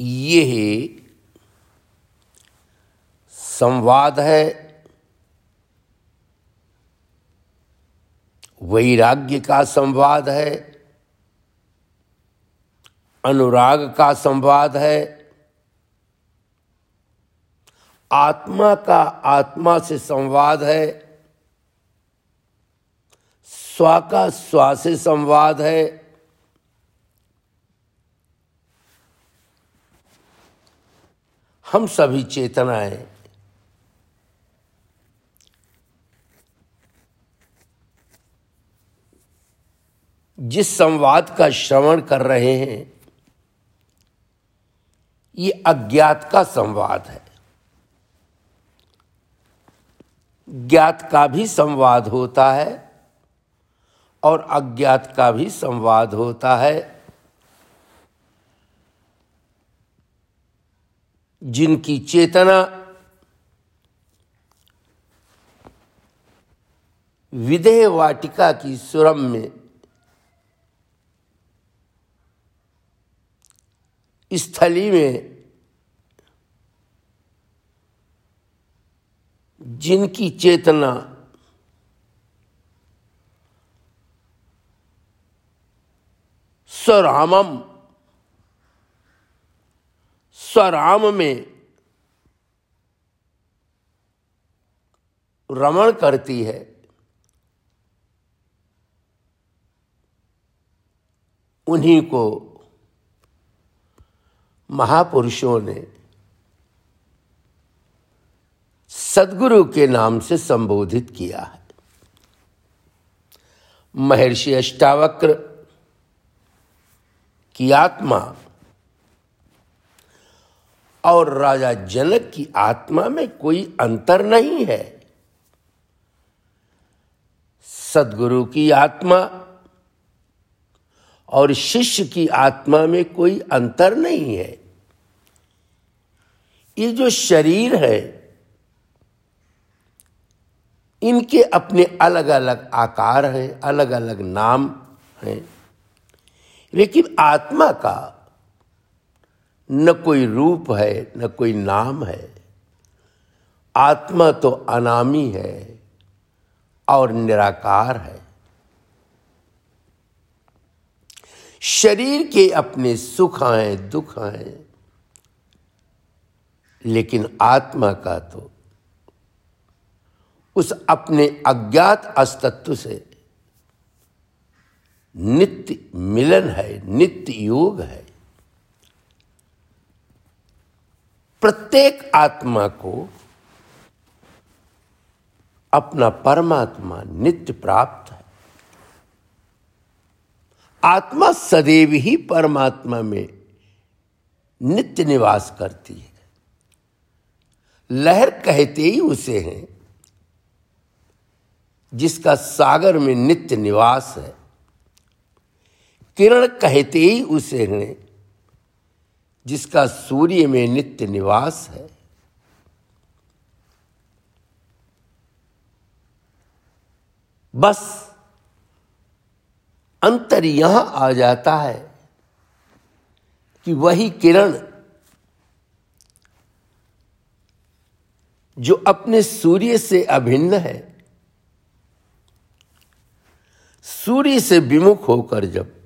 ये संवाद है वैराग्य का संवाद है, अनुराग का संवाद है। आत्मा का आत्मा से संवाद है, स्व का स्वा से संवाद है। हम सभी चेतनाएँ जिस संवाद का श्रवण कर रहे हैं, ये अज्ञात का संवाद है। ज्ञात का भी संवाद होता है और अज्ञात का भी संवाद होता है। जिनकी चेतना विदेह वाटिका की सुरम में स्थली में जिनकी चेतना स्वरामम स्वराम में रमण करती है। उन्हीं को महापुरुषों ने सदगुरु के नाम से संबोधित किया है। महर्षि अष्टावक्र की आत्मा और राजा जनक की आत्मा में कोई अंतर नहीं है। सदगुरु की आत्मा और शिष्य की आत्मा में कोई अंतर नहीं है। ये जो शरीर है, इनके अपने अलग अलग आकार हैं अलग अलग नाम हैं। लेकिन आत्मा का न कोई रूप है, न कोई नाम है। आत्मा तो अनामी है और निराकार है। शरीर के अपने सुख हैं, दुख हैं, लेकिन आत्मा का तो उस अपने अज्ञात अस्तित्व से नित्य मिलन है, नित्य योग है। प्रत्येक आत्मा को अपना परमात्मा नित्य प्राप्त है। आत्मा सदैव ही परमात्मा में नित्य निवास करती है। लहर कहते ही उसे हैं, जिसका सागर में नित्य निवास है। किरण कहते ही उसे हैं जिसका सूर्य में नित्य निवास है। बस अंतर यहाँ आ जाता है कि वही किरण जो अपने सूर्य से अभिन्न है, सूर्य से विमुख होकर जब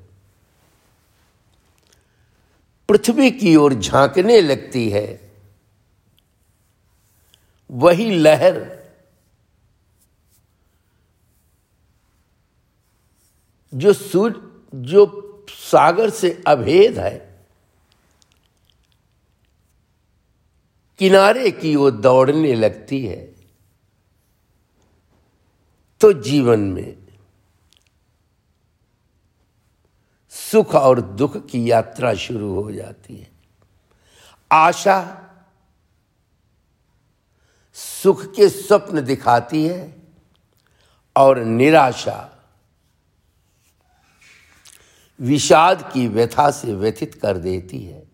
पृथ्वी की ओर झांकने लगती है। वही लहर जो सूर्य, जो सागर से अभेद है, किनारे की ओर दौड़ने लगती है। तो जीवन में सुख और दुख की यात्रा शुरू हो जाती है। आशा सुख के स्वप्न दिखाती है और निराशा विषाद की व्यथा से व्यथित कर देती है।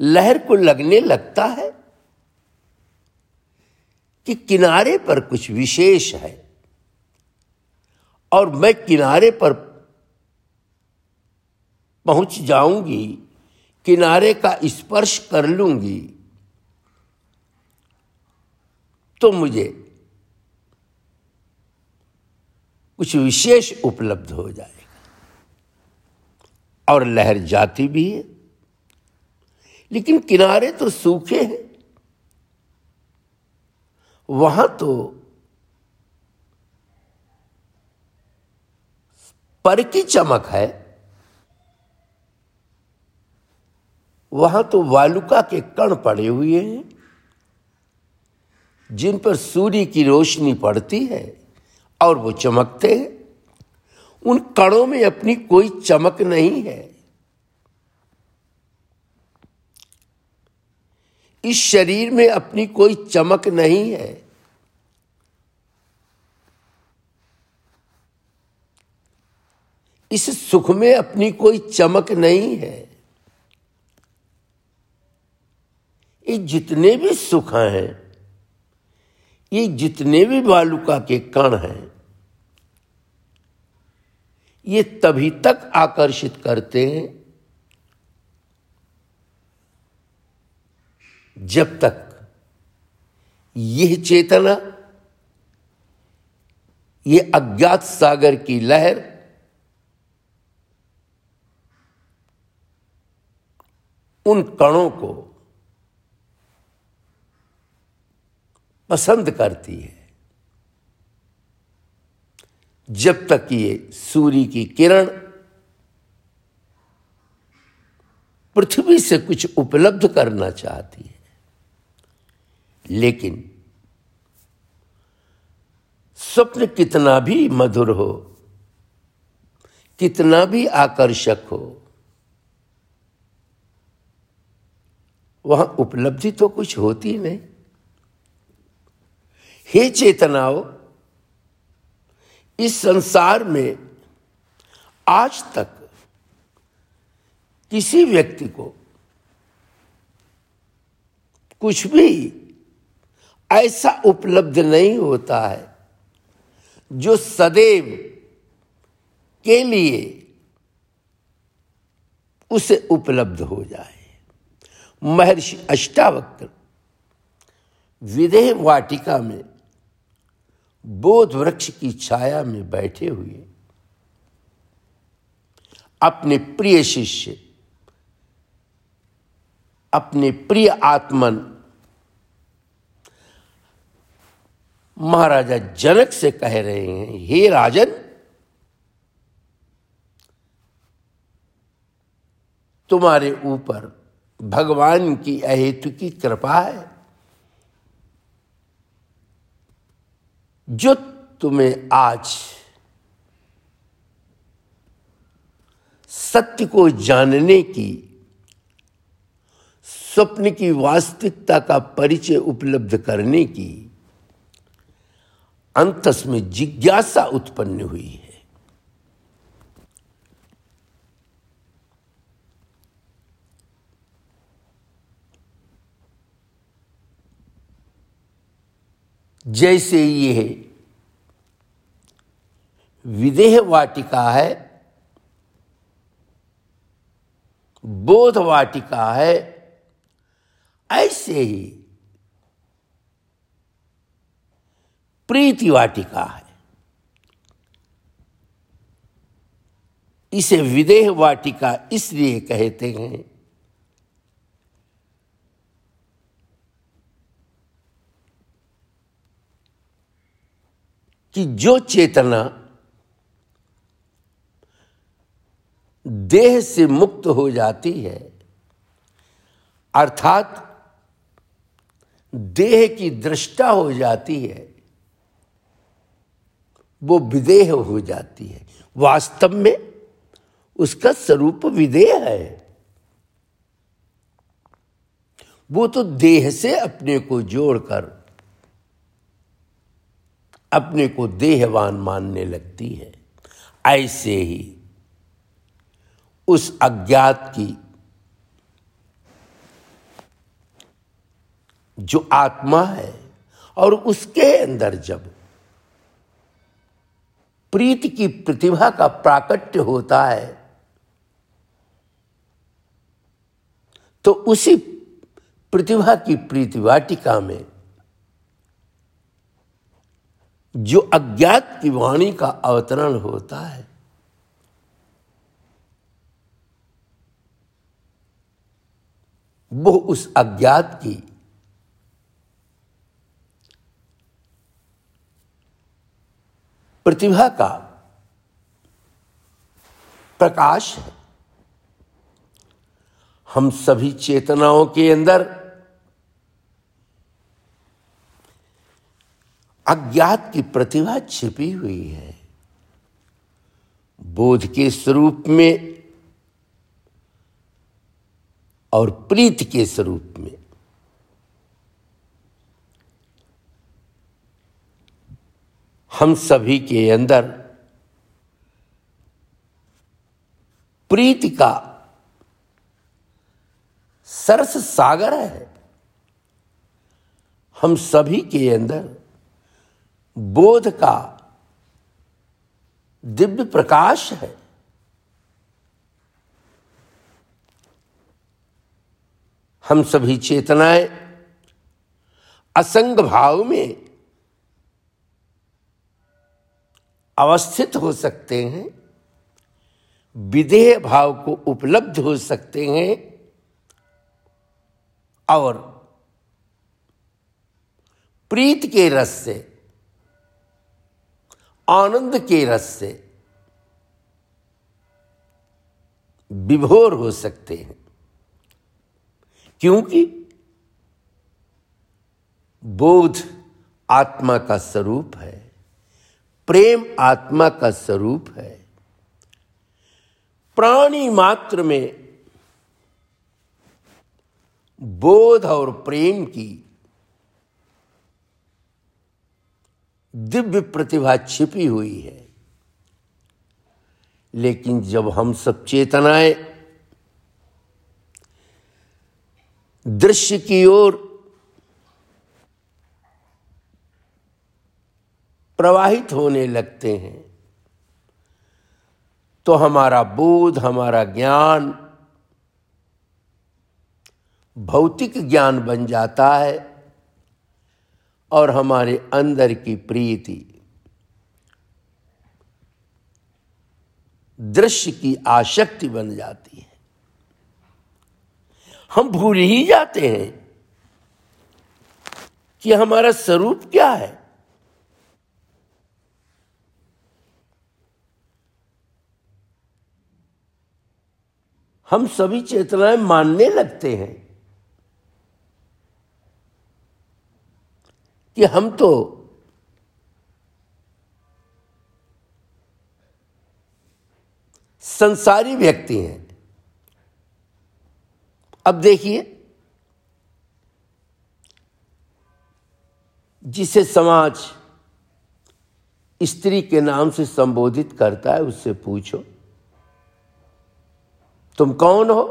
लहर को लगने लगता है कि किनारे पर कुछ विशेष है। और मैं किनारे पर पहुँच जाऊँगी, किनारे का स्पर्श कर लूँगी तो मुझे कुछ विशेष उपलब्ध हो जाएगा। और लहर जाती भी है, लेकिन किनारे तो सूखे हैं। वहाँ तो पर की चमक है, वहाँ तो वालुका के कण पड़े हुए हैं, जिन पर सूर्य की रोशनी पड़ती है और वो चमकते हैं। उन कणों में अपनी कोई चमक नहीं है। इस शरीर में अपनी कोई चमक नहीं है। इस सुख में अपनी कोई चमक नहीं है। ये जितने भी सुख हैं, ये जितने भी बालुका के कण हैं, ये तभी तक आकर्षित करते हैं जब तक यह चेतना ये अज्ञात सागर की लहर उन कणों को पसंद करती है। जब तक ये सूर्य की किरण पृथ्वी से कुछ उपलब्ध करना चाहती है, लेकिन स्वप्न कितना भी मधुर हो, कितना भी आकर्षक हो वहाँ उपलब्धि तो कुछ होती नहीं। हे चेतनाओं, इस संसार में आज तक किसी व्यक्ति को कुछ भी ऐसा उपलब्ध नहीं होता है जो सदैव के लिए उसे उपलब्ध हो जाए। महर्षि अष्टावक्र। विदेह वाटिका में बोध वृक्ष की छाया में बैठे हुए अपने प्रिय शिष्य, अपने प्रिय आत्मन महाराजा जनक से कह रहे हैं, हे राजन, तुम्हारे ऊपर भगवान की अहेतु की कृपा है। जो तुम्हें आज सत्य को जानने की, स्वप्न की वास्तविकता का परिचय उपलब्ध करने की, अंतस में जिज्ञासा उत्पन्न हुई है। जैसे ये विदेह वाटिका है, बोध वाटिका है, ऐसे ही प्रीति वाटिका है। इसे विदेह वाटिका इसलिए कहते हैं कि जो चेतना देह से मुक्त हो जाती है, अर्थात देह की दृष्टा हो जाती है, वो विदेह हो जाती है। वास्तव में उसका स्वरूप विदेह है। वो तो देह से अपने को जोड़कर अपने को देहवान मानने लगती है। ऐसे ही उस अज्ञात की जो आत्मा है और उसके अंदर जब प्रीति की प्रतिभा का प्राकट्य होता है तो उसी प्रतिभा की प्रीति वाटिका में जो अज्ञात की वाणी का अवतरण होता है। वो उस अज्ञात की प्रतिभा का प्रकाश है। हम सभी चेतनाओं के अंदर अज्ञात की प्रतिभा छिपी हुई है। बोध के स्वरूप में और प्रीत के स्वरूप में हम सभी के अंदर प्रीति का सरस सागर है। हम सभी के अंदर बोध का दिव्य प्रकाश है। हम सभी चेतनाएँ असंग भाव में अवस्थित हो सकते हैं, विदेह भाव को उपलब्ध हो सकते हैं और प्रीत के रस से आनंद के रस से विभोर हो सकते हैं। क्योंकि बोध आत्मा का स्वरूप है, प्रेम आत्मा का स्वरूप है। प्राणी मात्र में बोध और प्रेम की दिव्य प्रतिभा छिपी हुई है। लेकिन जब हम सब चेतनाएँ दृश्य की ओर प्रवाहित होने लगते हैं तो हमारा बोध, हमारा ज्ञान, भौतिक ज्ञान बन जाता है। और हमारे अंदर की प्रीति, दृश्य की आसक्ति बन जाती है। हम भूल ही जाते हैं कि हमारा स्वरूप क्या है। हम सभी चेतनाएँ मानने लगते हैं। कि हम तो संसारी व्यक्ति हैं। अब देखिए, जिसे समाज स्त्री के नाम से संबोधित करता है, उससे पूछो, तुम कौन हो?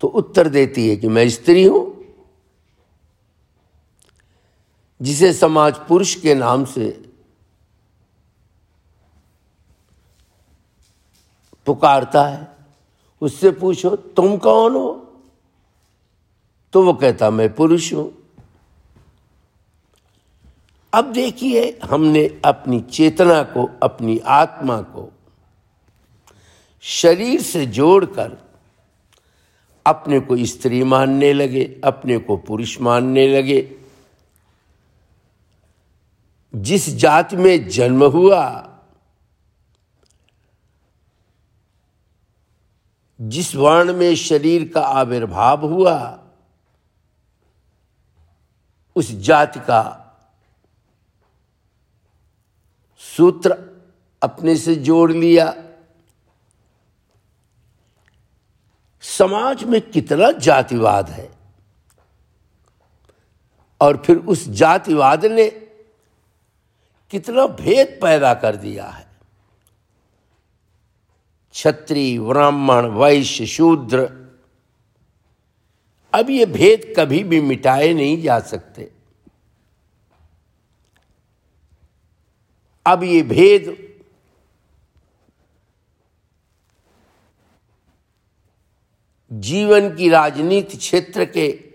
तो उत्तर देती है कि मैं स्त्री हूँ। जिसे समाज पुरुष के नाम से पुकारता है, उससे पूछो, तुम कौन हो? तो वो कहता, मैं पुरुष हूँ। अब देखिए, हमने अपनी चेतना को, अपनी आत्मा को शरीर से जोड़कर अपने को स्त्री मानने लगे, अपने को पुरुष मानने लगे। जिस जाति में जन्म हुआ, जिस वर्ण में शरीर का आविर्भाव हुआ, उस जाति का सूत्र अपने से जोड़ लिया। समाज में कितना जातिवाद है। और फिर उस जातिवाद ने कितना भेद पैदा कर दिया है। छत्री ब्राह्मण, वैश्य, शूद्र, अब ये भेद कभी भी मिटाए नहीं जा सकते। अब ये भेद जीवन की राजनीति क्षेत्र के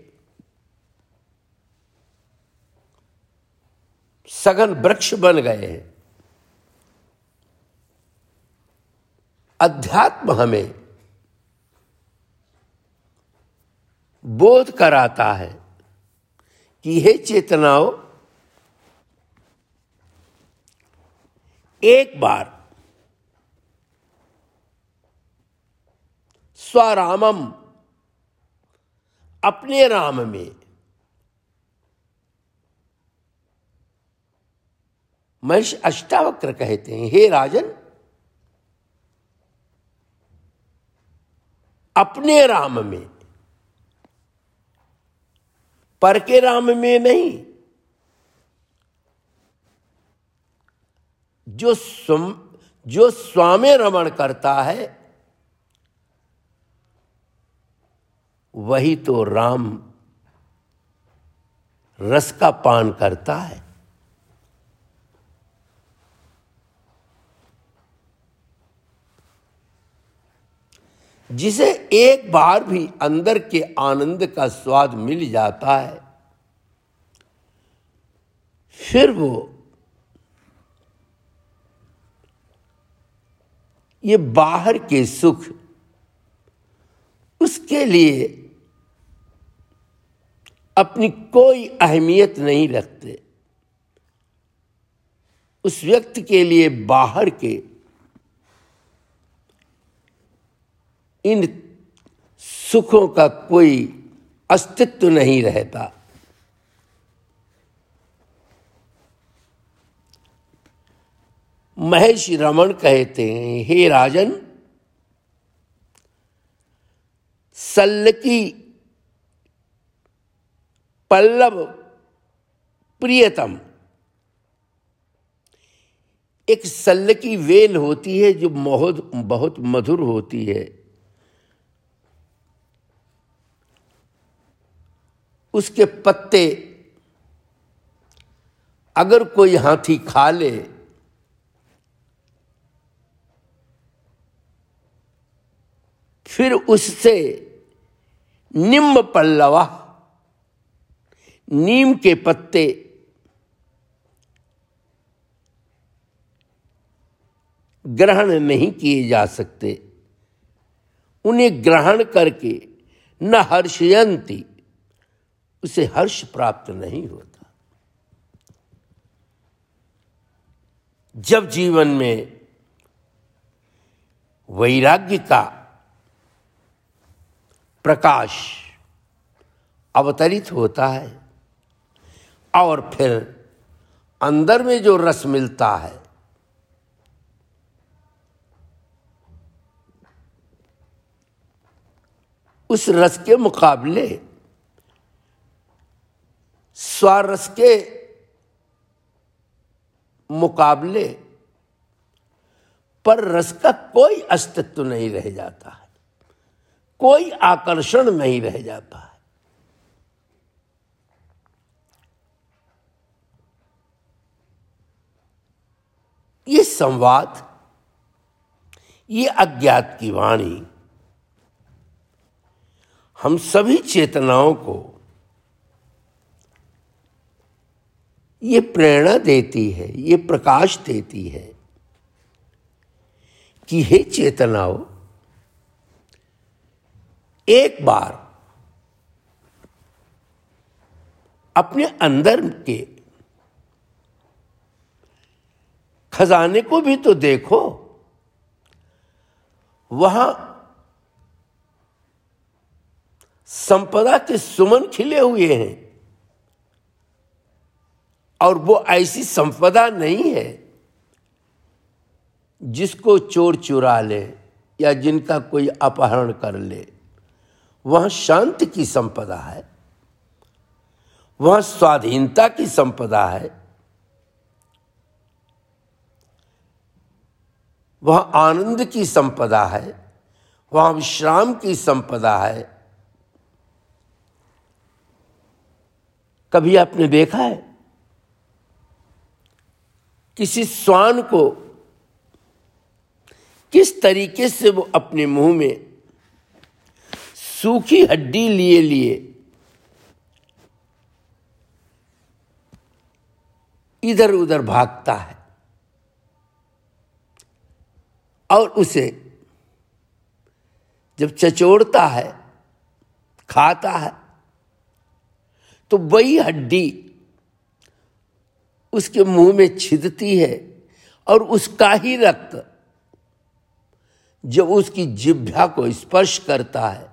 सघन वृक्ष बन गए हैं। अध्यात्म हमें बोध कराता है कि हे चेतनाओं, एक बार स्वरामम अपने राम में महिष अष्टावक्र कहते हैं, हे राजन, अपने राम में पर के राम में नहीं, जो स्वम जो स्वामी रमण करता है, वही तो राम रस का पान करता है। जिसे एक बार भी अंदर के आनंद का स्वाद मिल जाता है, फिर वो ये बाहर के सुख, उसके लिए अपनी कोई अहमियत नहीं रखते। उस व्यक्ति के लिए बाहर के इन सुखों का कोई अस्तित्व नहीं रहता। महेश रमन कहते हैं, हे राजन सल्लकी पल्लव प्रियतम। एक सल्ल की वेल होती है जो बहुत बहुत मधुर होती है। उसके पत्ते अगर कोई हाथी खा ले, फिर उससे निम्ब पल्लवा नीम के पत्ते ग्रहण नहीं किए जा सकते। उन्हें ग्रहण करके न हर्षयंती उसे हर्ष प्राप्त नहीं होता। जब जीवन में वैराग्य का प्रकाश अवतरित होता है और फिर अंदर में जो रस मिलता है, उस रस के मुकाबले स्वारस के मुकाबले पर रस का कोई अस्तित्व नहीं रह जाता है। कोई आकर्षण नहीं रह जाता है। ये संवाद, ये अज्ञात की वाणी, हम सभी चेतनाओं को ये प्रेरणा देती है, ये प्रकाश देती है कि हे चेतनाओं, एक बार अपने अंदर के खजाने को भी तो देखो, वहाँ संपदा के सुमन खिले हुए हैं। और वो ऐसी संपदा नहीं है जिसको चोर चुरा ले या जिनका कोई अपहरण कर ले। वह शांति की संपदा है। वह स्वाधीनता की संपदा है। वह आनंद की संपदा है। वह विश्राम की संपदा है। कभी आपने देखा है? किसी स्वान को किस तरीके से वो अपने मुँह में सूखी हड्डी लिए लिए इधर उधर भागता है और उसे जब चचोड़ता है, खाता है तो वही हड्डी उसके मुँह में छिदती है और उसका ही रक्त जब उसकी जिभ्या को स्पर्श करता है,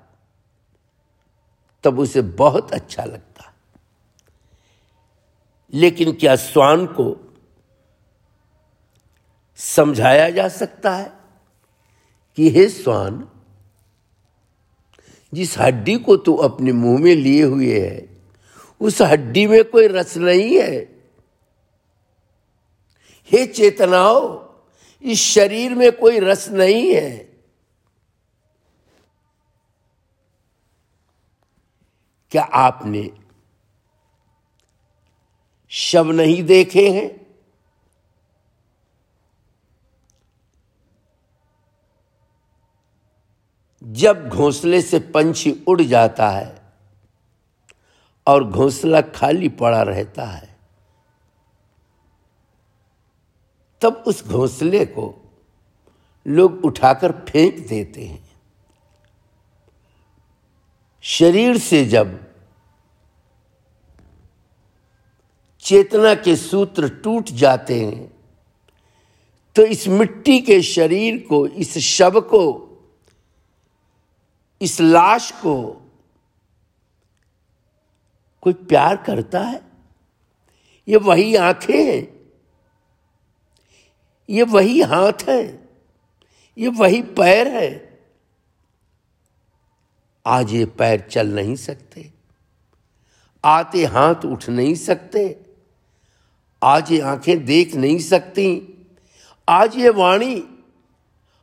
तब उसे बहुत अच्छा लगता है। लेकिन क्या स्वान को समझाया जा सकता है कि हे स्वान, जिस हड्डी को तू अपने मुँह में लिए हुए है, उस हड्डी में कोई रस नहीं है। हे चेतनाओ, इस शरीर में कोई रस नहीं है। क्या आपने शव नहीं देखे हैं? जब घोंसले से पंछी उड़ जाता है और घोंसला खाली पड़ा रहता है तब उस घोंसले को लोग उठाकर फेंक देते हैं। शरीर से जब चेतना के सूत्र टूट जाते हैं तो इस मिट्टी के शरीर को, इस शव को, इस लाश को कोई प्यार करता है? ये वही आँखें हैं। ये वही हाथ है, ये वही पैर है। आज ये पैर चल नहीं सकते, आते हाथ उठ नहीं सकते, आज ये आँखें देख नहीं सकती, आज ये वाणी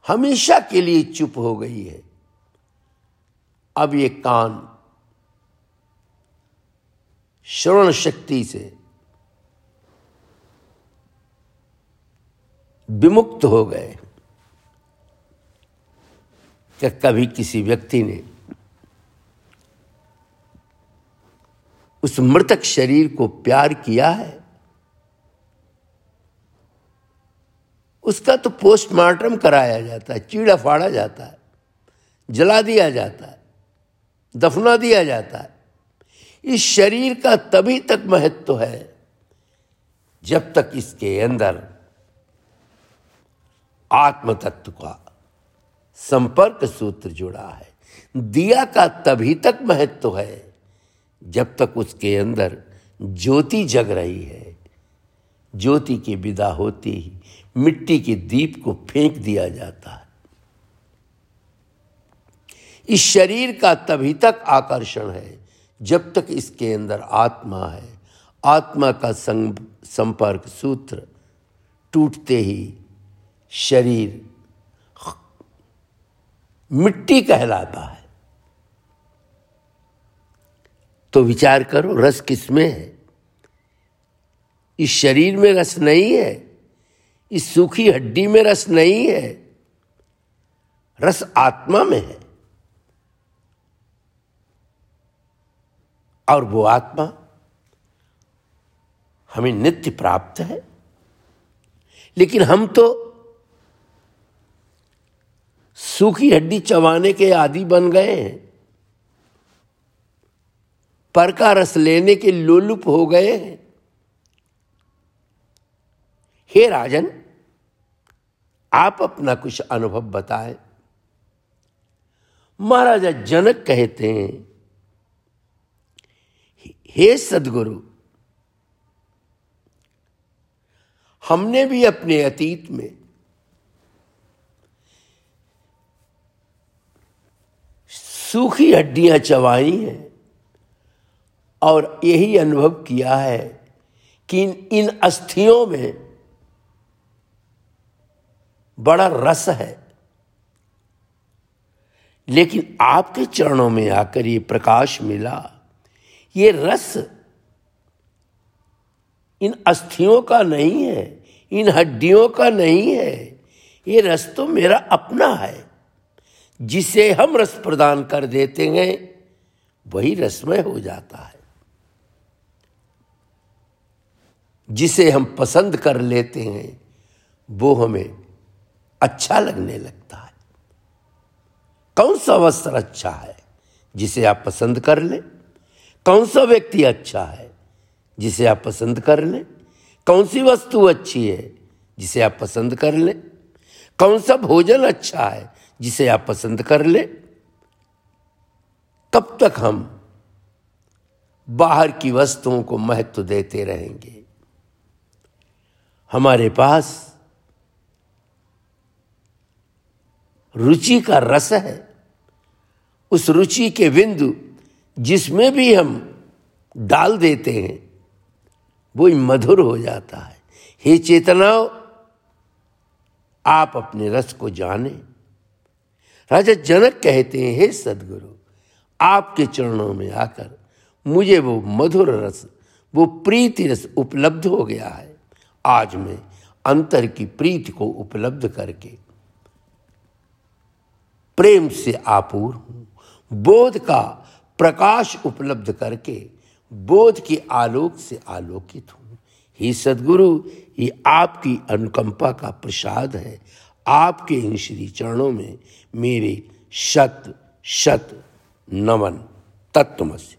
हमेशा के लिए चुप हो गई है। अब ये कान श्रवण शक्ति से विमुक्त हो गए क्या कभी किसी व्यक्ति ने उस मृतक शरीर को प्यार किया है। उसका तो पोस्टमार्टम कराया जाता है, चीड़ा फाड़ा जाता है, जला दिया जाता है, दफना दिया जाता है। इस शरीर का तभी तक महत्व है जब तक इसके अंदर आत्म तत्व का संपर्क सूत्र जुड़ा है। दिया का तभी तक महत्व है, जब तक उसके अंदर ज्योति जग रही है। ज्योति की विदा होती ही मिट्टी के दीप को फेंक दिया जाता है। इस शरीर का तभी तक आकर्षण है, जब तक इसके अंदर आत्मा है। आत्मा का संपर्क सूत्र टूटते ही शरीर मिट्टी कहलाता है। तो विचार करो, रस किसमें है? इस शरीर में रस नहीं है, इस सूखी हड्डी में रस नहीं है, रस आत्मा में है। और वो आत्मा हमें नित्य प्राप्त है। लेकिन हम तो सूखी हड्डी चबाने के आदि बन गए हैं। पर का रस लेने के लोलुप हो गए हैं। हे राजन, आप अपना कुछ अनुभव बताए। महाराजा जनक कहते हैं, हे सदगुरु, हमने भी अपने अतीत में सूखी हड्डियाँ चबाई हैं और यही अनुभव किया है कि इन अस्थियों में बड़ा रस है। लेकिन आपके चरणों में आकर ये प्रकाश मिला, ये रस इन अस्थियों का नहीं है, इन हड्डियों का नहीं है, ये रस तो मेरा अपना है। जिसे हम रस प्रदान कर देते हैं, वही रसमय हो जाता है। जिसे हम पसंद कर लेते हैं, वो हमें अच्छा लगने लगता है। कौन सा वस्त्र अच्छा है, जिसे आप पसंद कर लें? कौन सा व्यक्ति अच्छा है, जिसे आप पसंद कर लें? कौन सी वस्तु अच्छी है, जिसे आप पसंद कर लें? कौन सा भोजन अच्छा है जिसे आप पसंद कर ले, तब तक हम बाहर की वस्तुओं को महत्व देते रहेंगे। हमारे पास रुचि का रस है। उस रुचि के बिंदु जिसमें भी हम डाल देते हैं, वो मधुर हो जाता है। हे चेतनाओं, आप अपने रस को जाने। राजा जनक कहते हैं हे सदगुरु, आपके चरणों में आकर मुझे वो मधुर रस, वो प्रीति रस उपलब्ध हो गया है। आज मैं अंतर की प्रीति को उपलब्ध करके प्रेम से आपूर हूँ। बोध का प्रकाश उपलब्ध करके बोध के आलोक से आलोकित हूँ। ही सदगुरु, ये आपकी अनुकंपा का प्रसाद है। आपके इन श्री चरणों में मेरे शत शत नमन तत्वमस्य।